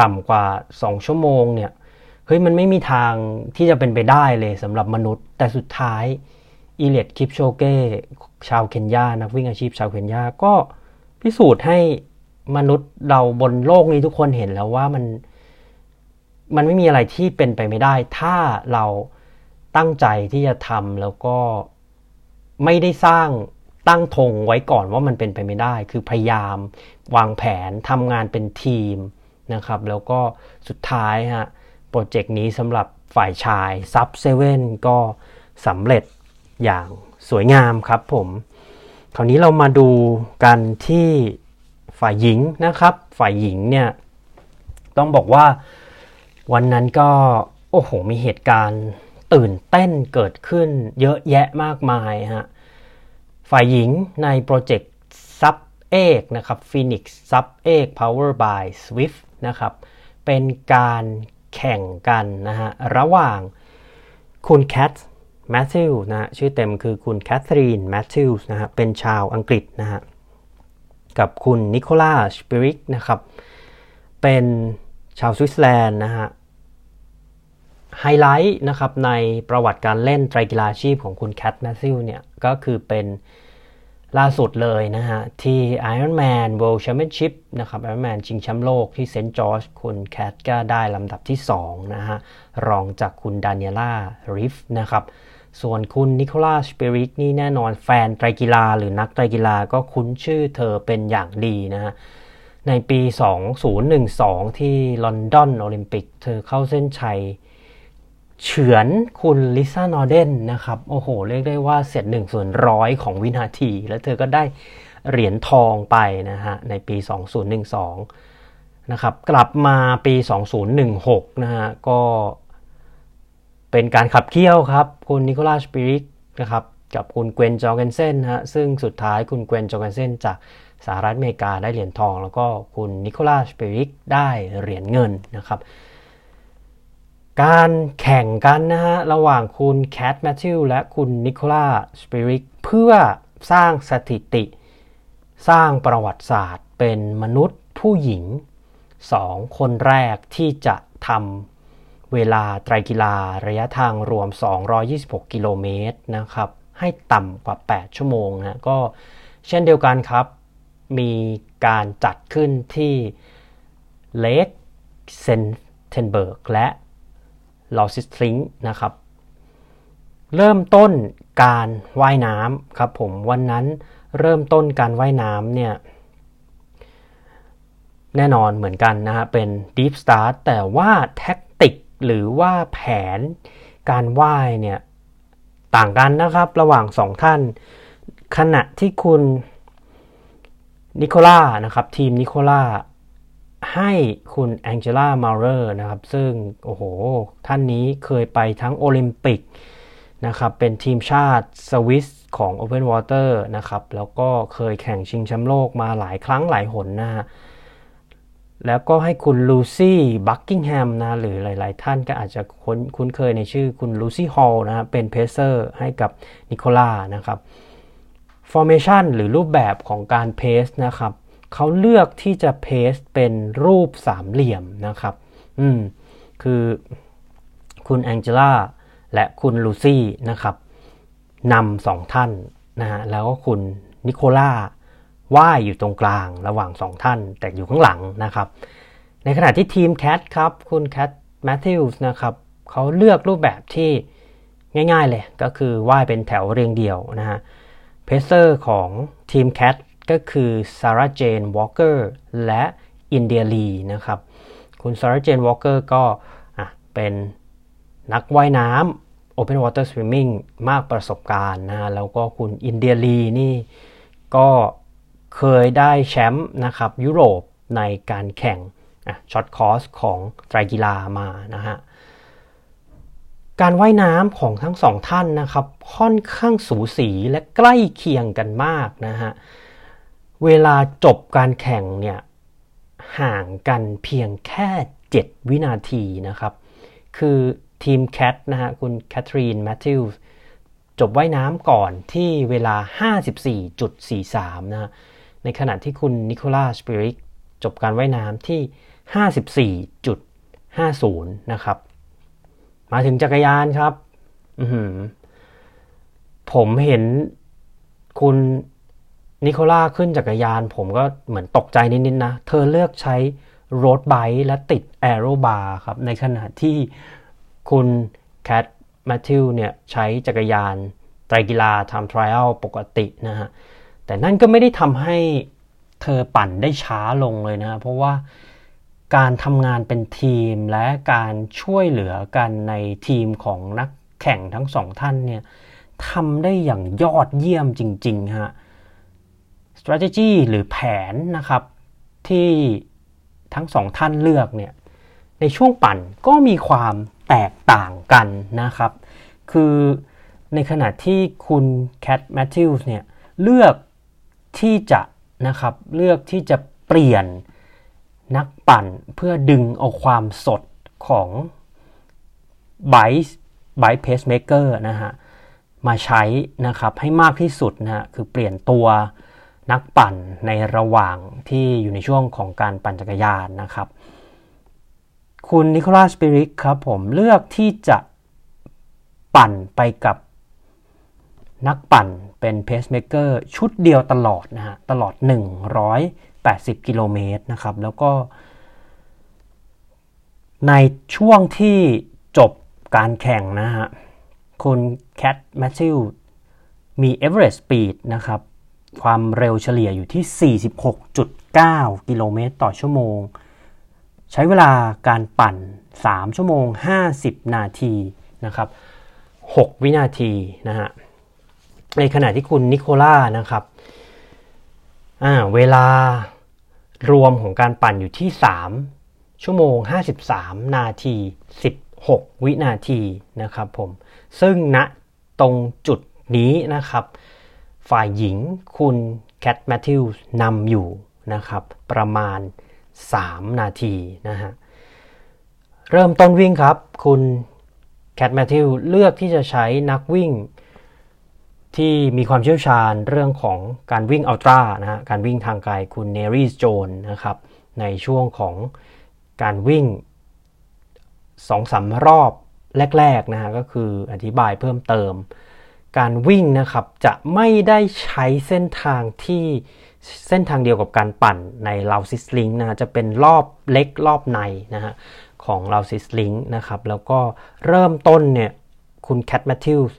ต่ำกว่า 2 ชั่วโมงเนี่ยเฮ้ยมันไม่มีทางที่จะเป็นไปได้เลยสำหรับมนุษย์ แต่สุดท้ายอีเลียดคิปโชเก้ชาวเคนยานักวิ่งอาชีพชาวเคนยาก็พิสูจน์ให้มนุษย์เราบนโลกนี้ทุกคนเห็นแล้วว่ามันมันไม่มีอะไรที่เป็นไปไม่ได้ ถ้าเราตั้งใจที่จะทำแล้วก็ไม่ได้สร้างตั้งธงไว้ก่อนว่ามันเป็นไปไม่ได้ คือพยายามวางแผทำงานเป็นทีม นะครับ แล้วก็สุดท้ายฮะโปรเจกต์นี้สำหรับฝ่ายชาย sub seven ก็สำเร็จอย่างสวยงามครับผมคราวนี้เรามาดูกันที่ฝ่ายหญิงนะครับ ฝ่ายหญิงเนี่ยต้องบอกว่าวันนั้นก็โอ้โหมีเหตุการณ์ตื่นเต้นเกิดขึ้นเยอะแยะมากมายฮะฝ่ายหญิงในโปรเจกต์ Sub Eight นะครับ Phoenix Sub Eight Power by Zwift นะครับ เป็นการแข่งกันนะฮะระหว่างคุณแคทแมทธิวนะชื่อเต็มคือคุณแคทเธอรีนแมทธิวนะฮะเป็นชาวอังกฤษนะฮะกับคุณนิโคลา สปิริกนะครับ เป็นชาวสวิตเซอร์แลนด์นะฮะไฮไลท์นะครับในประวัติการเล่นไตรกีฬาชีพของคุณแคทแมทธิวเนี่ยก็คือเป็น ล่าสุดเลยนะฮะ ที่ Ironman World Championship นะครับ Ironman ชิงแชมป์โลกที่เซนต์จอร์จคุณแคทก็ได้ลำดับที่ 2 นะฮะ รองจากคุณดานิเอล่าริฟนะครับ ส่วนคุณนิโคลัสเปริกนี่แน่นอนแฟนไตรกีฬาหรือนักไตรกีฬาก็คุ้นชื่อเธอเป็นอย่างดีนะฮะ ในปี 2012 ที่ลอนดอนโอลิมปิก เธอเข้าเส้นชัย เฉือนคุณลิซ่านอเดนนะครับ โอ้โห เรียกได้ว่าเสร็จหนึ่งส่วนร้อยของวินาที แล้วเธอก็ได้เหรียญทองไปนะฮะ ในปี 2012 นะครับ กลับมาปี 2016 นะฮะ ก็เป็นการขับเคี่ยวครับ คุณนิโคลัสปิริกนะครับ กับคุณเกวนจอร์เกนเซนฮะ ซึ่งสุดท้ายคุณเกวนจอร์เกนเซนจากสหรัฐอเมริกาได้เหรียญทอง แล้วก็คุณนิโคลัสปิริกได้เหรียญเงินนะครับ การแข่งกันนะฮะ ระหว่างคุณแคทแมทธิวและคุณนิโคล่าสปิริกเพื่อสร้างสถิติ สร้างประวัติศาสตร์ เป็นมนุษย์ผู้หญิงสองคนแรกที่จะทำเวลาไตรกีฬาระยะทางรวม 226 กิโลเมตรนะครับ ให้ต่ำกว่า 8 ชั่วโมงนะก็เช่นเดียวกันครับ มีการจัดขึ้นที่ Lake เซนฟ์เทนเบิร์กและ Lausitzring นะครับ เริ่มต้นการว่ายน้ำครับผมวันนั้นเริ่มต้นการว่ายน้ำเนี่ยแน่นอนเหมือนกันนะฮะเป็น Deep Start แต่ว่า tacticหรือว่าแผนการว่ายเนี่ยต่างกันนะครับระหว่างสองท่าน ขณะที่คุณนิโคล่านะครับทีมนิโคล่า ให้คุณแองเจล่ามาเรอร์นะครับ ซึ่งโอ้โห ท่านนี้เคยไปทั้งโอลิมปิกนะครับ เป็นทีมชาติสวิสของ Open Water นะครับ แล้วก็เคยแข่งชิงแชมป์โลกมาหลายครั้งหลายหนนะฮะแล้วก็ให้คุณลูซี่บักกิงแฮมนะ หรือหลาย ๆ ท่านก็อาจจะคุ้นคุ้นเคยในชื่อคุณลูซี่ฮอลนะเป็น pacer ให้กับนิโคล่านะครับ formation หรือรูปแบบของการ pace นะครับ เขาเลือกที่จะ pace เป็นรูปสามเหลี่ยมนะครับ อืม คือคุณแองเจล่าและคุณลูซี่นะครับนำสองท่านนะฮะแล้วก็คุณนิโคล่าว่ายอยู่ตรงกลางระหว่างสองท่าน แต่อยู่ข้างหลังนะครับ ในขณะที่ทีมแคทครับ คุณแคทแมทธิวส์นะครับเขาเลือกรูปแบบที่ง่ายๆเลย ก็คือว่ายเป็นแถวเรียงเดี่ยวนะฮะ pacer ของทีมแคท ก็คือซาร่าเจนวอลเกอร์และอินเดียลีนะครับ คุณซาร่าเจนวอลเกอร์ก็เป็นนักว่ายน้ำ Open Water Swimming มากประสบการณ์นะแล้วก็คุณอินเดียลีนี่ก็เคยได้แชมป์นะครับยุโรปในการแข่ง short course ของไตรกีฬามานะฮะการว่ายน้ำของทั้งสองท่านนะครับ ค่อนข้างสูสีและใกล้เคียงกันมากนะฮะ เวลาจบการแข่งเนี่ยห่างกันเพียงแค่ 7 วินาทีนะครับ คือทีมแคทนะฮะคุณแคทรีนแมทธิวส์จบว่ายน้ำก่อนที่เวลา 54.43 นะในขณะที่คุณนิโคลัสปิริกจบการว่ายน้ำที่ 54.50 นะครับ มาถึงจักรยานครับ ผมเห็นคุณ นิโคล่าขึ้นจักรยาน ผมก็เหมือนตกใจนิดๆนะเธอเลือกใช้รถไบค์และติดแอโรบาร์ครับ ในขณะที่คุณแคทแมทธิวเนี่ยใช้จักรยานไตรกีฬาทำทริอัลปกตินะฮะ แต่นั่นก็ไม่ได้ทำให้เธอปั่นได้ช้าลงเลยนะ เพราะว่าการทำงานเป็นทีมและการช่วยเหลือกันในทีมของนักแข่งทั้งสองท่านเนี่ยทำได้อย่างยอดเยี่ยมจริงๆฮะ strategy หรือแผนนะครับ ที่ทั้งสองท่านเลือกเนี่ยในช่วงปั่นก็มีความแตกต่างกันนะครับ คือในขณะที่คุณแคทแมทธิวส์เนี่ยเลือกที่จะนะครับเลือกที่จะเปลี่ยนนักปั่นเพื่อดึงเอาความสดของ bike bike pacemaker นะฮะมาใช้นะครับให้มากที่สุดนะฮะคือเปลี่ยนตัว นักปั่นในระหว่างที่อยู่ในช่วงของการปั่นจักรยานนะครับ คุณนิโคลัสปิริกครับผมเลือกที่จะปั่นไปกับนักปั่นเป็นเพสเมเกอร์ชุดเดียวตลอดนะฮะตลอด 180 กิโลเมตรนะครับ แล้วก็ ในช่วงที่จบการแข่งนะฮะ คุณแคทแมทธิวมี average speed นะครับ ความเร็วเฉลี่ยอยู่ที่ 46.9 กิโลเมตรต่อชั่วโมง ใช้เวลาการปั่น 3 ชั่วโมง 50 นาทีนะครับ 6 วินาทีนะฮะ ในขณะที่คุณนิโคล่านะครับเวลารวมของการปั่นอยู่ที่ 3 ชั่วโมง 53 นาที 16 วินาทีนะครับผม ซึ่งณนะตรงจุดนี้นะครับ ฝ่ายหญิงคุณแคทแมทธิวส์นำอยู่นะครับ ประมาณ 3 นาทีนะฮะ เริ่มต้นวิ่งครับ คุณแคทแมทธิวเลือกที่จะใช้นักวิ่งที่มีความเชี่ยวชาญเรื่องของการวิ่ง ultra นะฮะ การวิ่งทางไกลคุณเนรีสโจนนะครับ ในช่วงของการวิ่งสองสามรอบแรกๆนะฮะ ก็คืออธิบายเพิ่มเติม การวิ่งนะครับจะไม่ได้ใช้เส้นทางที่เส้นทางเดียวกับการปั่นใน Lausitzring นะจะเป็นรอบเล็กรอบในนะฮะของ Lausitzring นะครับแล้วก็เริ่มต้นเนี่ยคุณแคทแมทธิวส์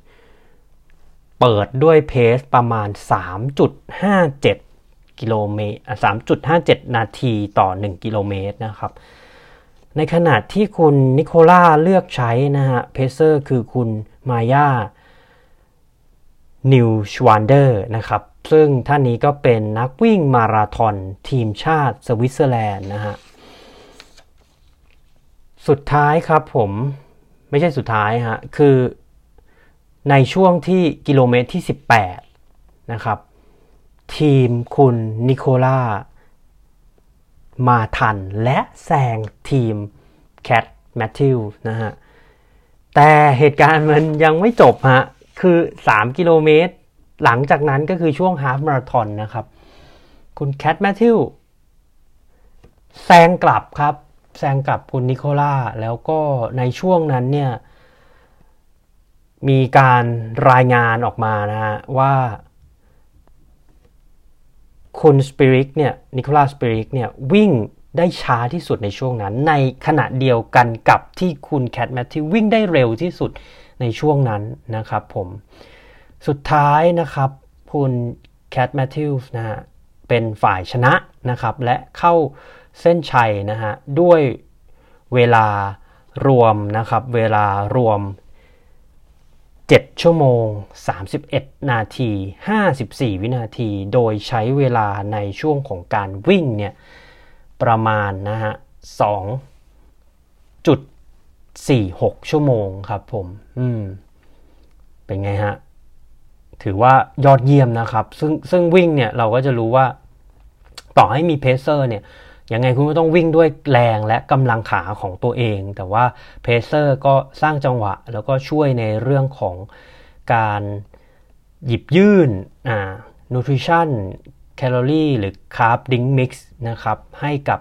เปิดด้วย pace ประมาณ 3.57 กิโลเมตร 3.57 นาทีต่อ 1 กิโลเมตรนะครับ ในขณะที่คุณนิโคล่าเลือกใช้นะฮะ pacer คือคุณมาย่า นิวชวานเดอร์นะครับ ซึ่งท่านนี้ก็เป็นนักวิ่งมาราธอนทีมชาติสวิตเซอร์แลนด์นะฮะ สุดท้ายครับผมไม่ใช่สุดท้ายฮะ คือในช่วงที่กิโลเมตรที่ 18 นะครับ ทีมคุณนิโคล่ามาทันและแซงทีมแคทแมทธิวนะฮะ แต่เหตุการณ์มันยังไม่จบฮะ คือ 3 กิโลเมตร หลังจากนั้นก็คือช่วงฮาฟมาราทอนนะครับ คุณแคทแมทธิวแซงกลับครับ แซงกลับคุณนิโคล่า แล้วก็ในช่วงนั้นเนี่ย มีการรายงานออกมานะฮะว่า คุณสปิริกเนี่ยนิโคลัสสปิริกเนี่ยวิ่งได้ช้าที่สุดในช่วงนั้น ในขณะเดียวกันกับที่คุณแคทแมทธิววิ่งได้เร็วที่สุด ในช่วงนั้นนะครับผมสุดท้ายนะครับคุณแคทแมทธิวส์นะฮะเป็นฝ่ายชนะนะครับและเข้าเส้นชัยนะฮะด้วยเวลารวมนะครับเวลารวม 7 ชั่วโมง 31 นาที 54 วินาที โดยใช้เวลาในช่วงของการวิ่งเนี่ยประมาณนะฮะ 4-6 ชั่วโมงครับผม อืม เป็นไงฮะ ถือว่ายอดเยี่ยมนะครับ ซึ่งซึ่งวิ่งเนี่ยเราก็จะรู้ว่า ต่อให้มี pacer เนี่ยยังไงคุณก็ต้องวิ่งด้วยแรงและกำลังขาของตัวเอง แต่ว่า pacer ก็สร้างจังหวะ แล้วก็ช่วยในเรื่องของการหยิบยื่นอ่า nutrition แคลอรี่หรือ carb drink mix นะครับ ให้กับ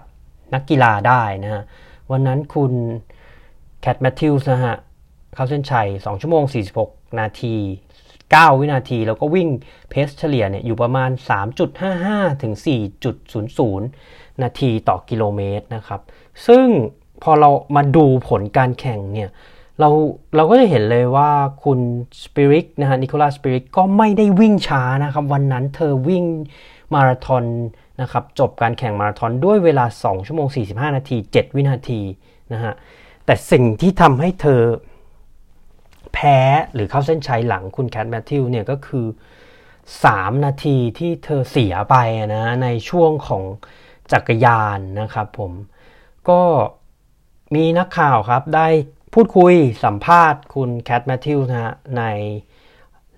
นักกีฬาได้นะฮะวันนั้นคุณ แคทแมทธิวส์นะฮะ เข้าเส้นชัย 2 ชั่วโมง 46 นาที 9 วินาที แล้วก็วิ่งเพสเฉลี่ยเนี่ยอยู่ประมาณ 3.55 ถึง 4.00 นาทีต่อกิโลเมตรนะครับ ซึ่งพอเรามาดูผลการแข่งเนี่ยเราเราก็จะเห็นเลยว่าคุณสปิริกนะฮะนิโคลัสสปิริกก็ไม่ได้วิ่งช้านะครับ วันนั้นเธอวิ่งมาราธอนนะครับจบการแข่งมาราธอนด้วยเวลา 2 ชั่วโมง 45 นาที 7 วินาทีนะฮะ แต่สิ่งที่ทำให้เธอแพ้หรือเข้าเส้นชัยหลังคุณแคทแมทธิวเนี่ยก็คือ 3 นาทีที่เธอเสียไปนะในช่วงของจักรยานนะครับผมก็มีนักข่าวครับได้พูดคุยสัมภาษณ์คุณแคทแมทธิวนะฮะใน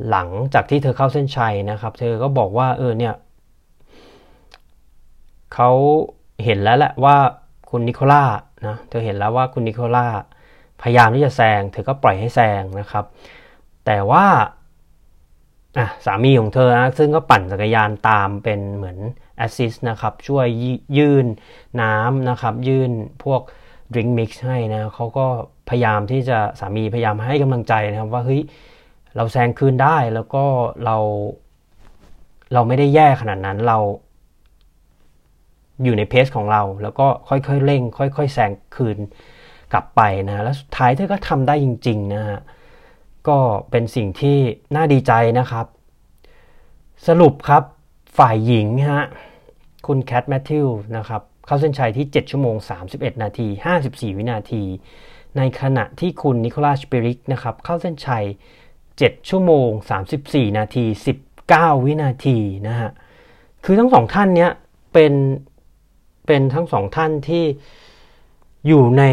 หลังจากที่เธอเข้าเส้นชัยนะครับ เธอก็บอกว่าเออเนี่ยเขาเห็นแล้วแหละว่าคุณนิโคล่า นะเธอเห็นแล้วว่าคุณนิโคล่าพยายามที่จะแซง เธอก็ปล่อยให้แซงนะครับ แต่ว่าสามีของเธอนะซึ่งก็ปั่นจักรยานตามเป็นเหมือนแอสซิสนะครับ ช่วยยื่นน้ำนะครับ ยื่นพวก drink mix ให้นะเขาก็พยายามที่จะสามีพยายามให้กำลังใจนะครับว่าเฮ้ยเราแซงคืนได้แล้วก็เรา เราไม่ได้แย่ขนาดนั้นเรา อยู่ในเพสของเรา แล้วก็ค่อยๆเร่ง ค่อยๆแซงคืนกลับไปนะแล้วสุดท้ายเธอก็ทำได้จริง ๆ นะฮะก็เป็นสิ่งที่น่าดีใจนะครับ สรุปครับฝ่ายหญิงฮะคุณแคทแมทธิวนะครับเข้าเส้นชัยที่ 7 ชั่วโมง 31 นาที 54 วินาที ในขณะที่คุณนิโคลัสเปริกนะครับเข้าเส้นชัย 7 ชั่วโมง 34 นาที 19 วินาทีนะฮะคือทั้งสองท่านเนี้ยเป็น เป็นทั้งสองท่านที่อยู่ใน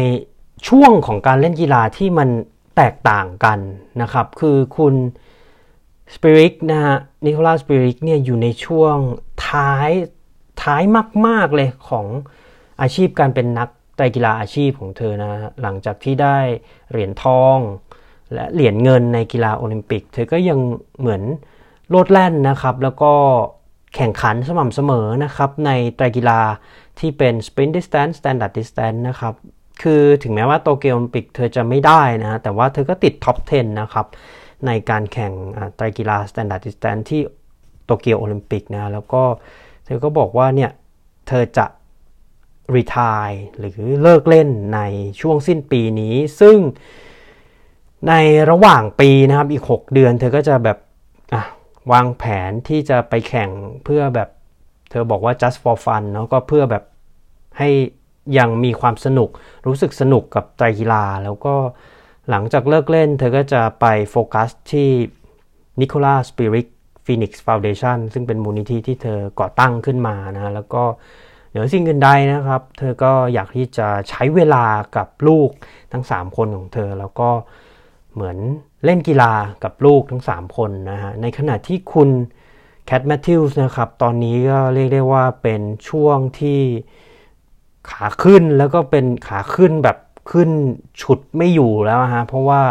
ช่วงของการเล่นกีฬาที่มันแตกต่างกันนะครับ คือคุณสปิริกนะฮะนิโคลัสสปิริกเนี่ยอยู่ในช่วงท้ายท้ายมาก ๆ เลยของอาชีพการเป็นนักไตรกีฬาอาชีพของเธอนะหลังจากที่ได้เหรียญทอง และเหรียญเงินในกีฬาโอลิมปิก เธอก็ยังเหมือนโลดแล่นนะครับ แล้วก็แข่งขันสม่ำเสมอนะครับในไตรกีฬา ที่เป็น sprint distance standard distance นะครับ คือถึงแม้ว่าโตเกียวโอลิมปิกเธอจะไม่ได้นะ แต่ว่าเธอก็ติดท็อป 10 นะครับ ในการแข่งไตรกีฬา standard distance ที่โตเกียวโอลิมปิกนะ แล้วก็เธอก็บอกว่าเนี่ย เธอจะรีทายหรือเลิกเล่นในช่วงสิ้นปีนี้ ซึ่งในระหว่างปีนะครับอีก 6 เดือน เธอก็จะแบบวางแผนที่จะไปแข่งเพื่อแบบ เธอบอกว่า just for fun แล้วก็เพื่อแบบให้ยังมีความสนุกรู้สึกสนุกกับไตรกีฬา แล้วก็หลังจากเลิกเล่น เธอก็จะไปโฟกัสที่นิโคลา สปิริกฟีนิกซ์ Foundation ซึ่งเป็นมูลนิธิที่เธอก่อตั้งขึ้นมานะแล้วก็เหนือสิ่งอื่นใดนะครับ เธอก็อยากที่จะใช้เวลากับลูกทั้ง 3 คนของเธอ แล้วก็เหมือนเล่นกีฬากับลูกทั้ง 3 คนนะฮะในขณะที่คุณ แคทแมทธิวส์นะครับ ตอนนี้ก็เรียกได้ว่าเป็นช่วงที่ขาขึ้นแล้วก็เป็นขาขึ้นแบบขึ้นฉุดไม่อยู่แล้วฮะ เพราะว่า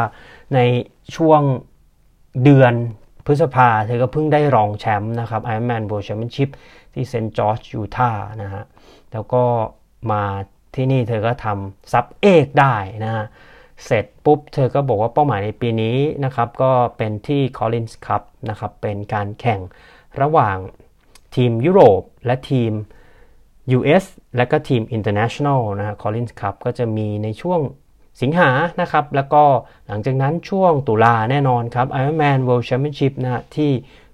ในช่วงเดือนพฤษภาเธอก็เพิ่งได้รองแชมป์นะครับ Ironman World Championship ที่เซนต์จอร์จยูทาห์นะฮะ แล้วก็มาที่นี่เธอก็ทำซับเอกได้นะฮะ เสร็จปุ๊บเธอก็บอกว่าเป้าหมายในปีนี้นะครับ ก็เป็นที่ Collins Cup นะครับ เป็นการแข่ง ระหว่างทีมยุโรปและทีม US และก็ทีม International นะฮะ Collins Cup ก็จะมีในช่วงสิงหานะครับ แล้วก็หลังจากนั้นช่วงตุลาแน่นอนครับ Ironman World Championship นะที่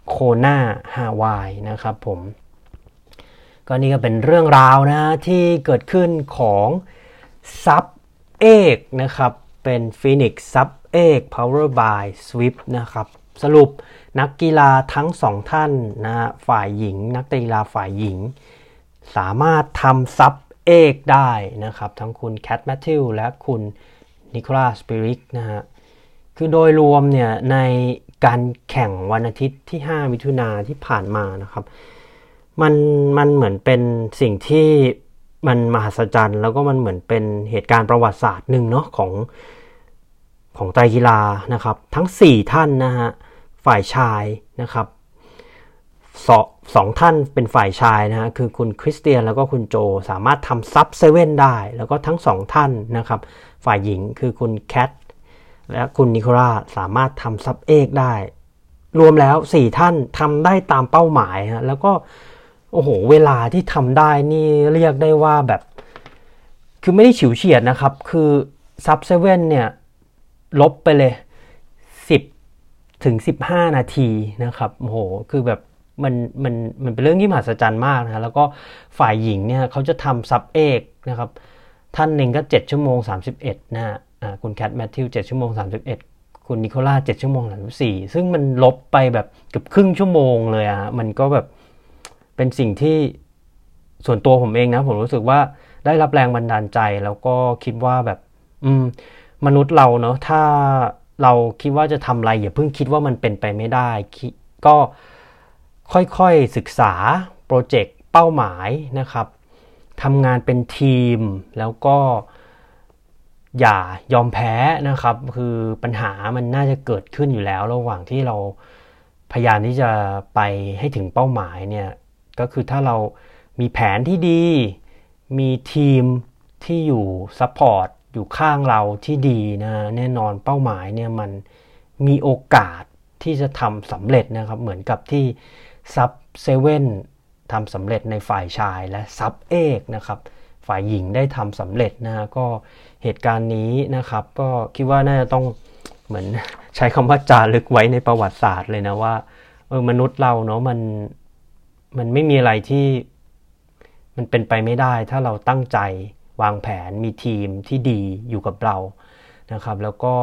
โคนาฮาวายนะครับผม ก็นี่ก็เป็นเรื่องราวนะที่เกิดขึ้นของซับเอกนะครับ เป็น Phoenix ซับเอก Power by Swift นะครับ สรุปนักกีฬาทั้งสองท่านนะฝ่ายหญิง นักกีฬาฝ่ายหญิง สามารถทำซับเอกได้นะครับ ทั้งคุณแคทแมทธิวและคุณนิโคลัสปิริกนะฮะคือโดยรวมเนี่ยในการแข่งวันอาทิตย์ที่ 5 มิถุนาที่ผ่านมานะครับมันมันเหมือนเป็นสิ่งที่มันมหัศจรรย์ แล้วก็มันเหมือนเป็นเหตุการณ์ประวัติศาสตร์หนึ่งเนาะของ ของไตรกีฬานะครับ ทั้ง 4 ท่านนะฮะฝ่ายชายนะครับสอสองท่านเป็นฝ่ายชายนะฮะคือคุณคริสเตียนแล้วก็คุณโจสามารถทำซับเซเว่นได้ แล้วก็ทั้งสองท่านนะครับ ฝ่ายหญิงคือคุณแคทและคุณนิโคลาสามารถทำซับเอกได้ รวมแล้ว 4 ท่านทำได้ตามเป้าหมายฮะแล้วก็โอ้โห เวลาที่ทำได้นี่เรียกได้ว่าแบบ คือไม่ได้ฉิวเฉียดนะครับ คือซับเซเว่นเนี่ย ลบไปเลย 10 ถึง 15 นาทีนะครับโอ้โหคือแบบมันมันมันเป็นเรื่องที่มหัศจรรย์มากนะแล้วก็ฝ่ายหญิงเนี่ยเขาจะทำซับเอกนะครับ ท่านหนึ่งก็ 7 ชั่วโมง 31นะฮะคุณแคทแมทธิว7ชั่วโมง 31 คุณนิโคล่า7ชั่วโมง34ซึ่งมันลบไปแบบเกือบครึ่งชั่วโมงเลยอะมันก็แบบเป็นสิ่งที่ส่วนตัวผมเองนะ ผมรู้สึกว่าได้รับแรงบันดาลใจแล้วก็คิดว่าแบบ อืม มนุษย์เราเนาะถ้าเราคิดว่าจะทำอะไรอย่าเพิ่งคิดว่ามันเป็นไปไม่ได้ ก็ค่อยๆศึกษาโปรเจกต์เป้าหมายนะครับทำงานเป็นทีมแล้วก็อย่ายอมแพ้นะครับ คือปัญหามันน่าจะเกิดขึ้นอยู่แล้ว ระหว่างที่เราพยายามที่จะไปให้ถึงเป้าหมายเนี่ยก็คือถ้าเรามีแผนที่ดี มีทีมที่อยู่ support อยู่ข้างเราที่ดีนะแน่นอนเป้าหมายเนี่ยมันมีโอกาสที่จะทำสำเร็จนะครับ เหมือนกับที่ Sub Seven ทำสำเร็จในฝ่ายชายและ Sub Eight นะครับ ฝ่ายหญิงได้ทำสำเร็จนะก็เหตุการณ์นี้นะครับ ก็คิดว่าน่าจะต้องเหมือนใช้คำว่าจารึกไว้ในประวัติศาสตร์เลยนะว่าเออมนุษย์เราเนาะมันมันไม่มีอะไรที่ มันเป็นไปไม่ได้ถ้าเราตั้งใจ วางแผนมีทีมที่ดีอยู่กับเรานะครับ แล้วก็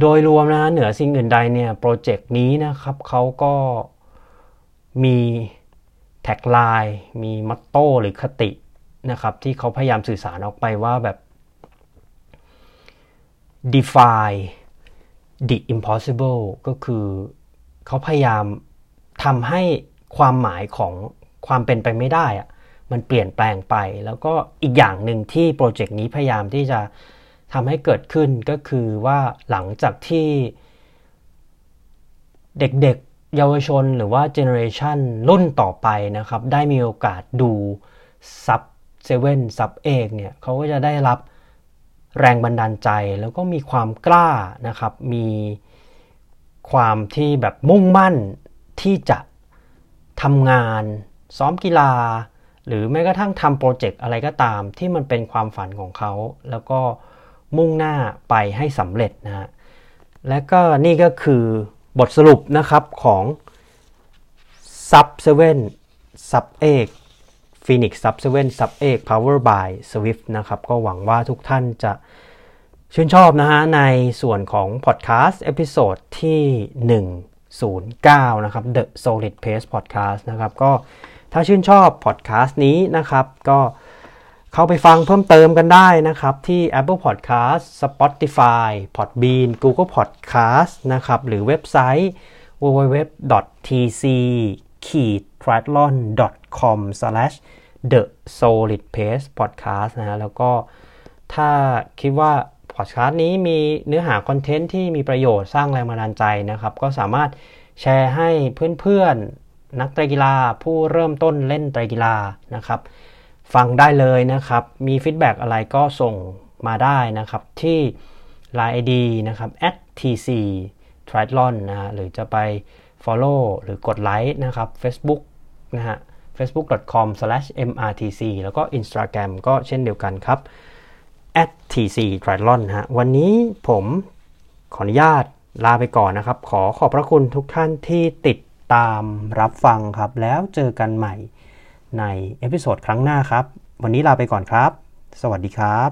โดยรวมนะเหนือสิ่งอื่นใดเนี่ยโปรเจกต์นี้นะครับเขาก็มีแท็กไลน์มีมัตโต้หรือคตินะครับ ที่เขาพยายามสื่อสารออกไปว่าแบบ defy the impossible ก็คือเขาพยายามทำให้ความหมายของความเป็นไปไม่ได้อะ มันเปลี่ยนแปลงไป แล้วก็อีกอย่างหนึ่งที่โปรเจกต์นี้พยายามที่จะทำให้เกิดขึ้นก็คือว่าหลังจากที่เด็กเยาวชนหรือว่าเจเนอเรชันรุ่นต่อไปนะครับ ได้มีโอกาสดู Sub 7 Sub 8เนี่ยเขาก็จะได้รับแรงบันดาลใจแล้วก็มีความกล้านะครับ มีความที่แบบมุ่งมั่นที่จะทำงาน ซ้อมกีฬา หรือแม้กระทั่งทำโปรเจกต์อะไรก็ตามที่มันเป็นความฝันของเขา แล้วก็มุ่งหน้าไปให้สำเร็จนะฮะและก็นี่ก็คือบทสรุปนะครับของ Sub 7 Sub 8 Phoenix Sub 7 Sub 8 Power by Zwift นะครับ ก็หวังว่าทุกท่านจะชื่นชอบนะฮะในส่วนของพอดแคสต์ episode ที่09 นะครับ The Solid Pace Podcast นะครับก็ ถ้าชื่นชอบพอดแคสต์นี้นะครับ ก็เข้าไปฟังเพิ่มเติมกันได้นะครับ ที่ Apple Podcast Spotify Podbean Google Podcast นะครับ หรือเว็บไซต์ www.tc t r i a t l o n c o m the solid pace podcast นะฮะแล้วก็ถ้าคิดว่าพอดแคสต์นี้มีเนื้อหาคอนเทนต์ที่มีประโยชน์สร้างแรงบันดาลใจนะครับ ก็สามารถแชร์ให้เพื่อนๆ นักไตรกีฬาผู้เริ่มต้นเล่นไตรกีฬานะครับ ฟังได้เลยนะครับ มี feedback อะไรก็ส่งมาได้นะครับ ที่ Line ID นะครับ @tc triathlon นะฮะหรือจะไป follow หรือกดไลค์นะครับ Facebook นะฮะ facebook.com/mrtc แล้วก็ Instagram ก็เช่นเดียวกันครับ @tc triathlon ฮะวันนี้ผมขออนุญาตลาไปก่อนนะครับ ขอขอบพระคุณทุกท่านที่ติด ตามรับฟังครับ แล้วเจอกันใหม่ใน episode ครั้งหน้าครับ วันนี้ลาไปก่อนครับ สวัสดีครับ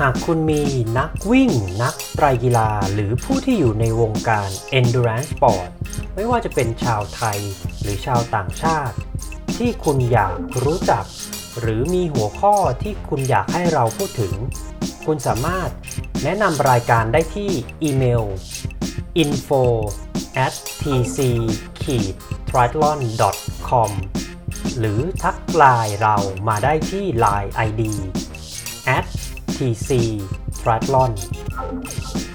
หากคุณมีนักวิ่ง นักไตรกีฬา หรือผู้ที่อยู่ในวงการ endurance sport ไม่ว่าจะเป็นชาวไทยหรือชาวต่างชาติ ที่คุณอยากรู้จัก หรือมีหัวข้อที่คุณอยากให้เราพูดถึง คุณสามารถแนะนำรายการได้ที่อีเมล info at tc triathlon com หรือทักไลน์เรามาได้ที่ Line ID at tc triathlon「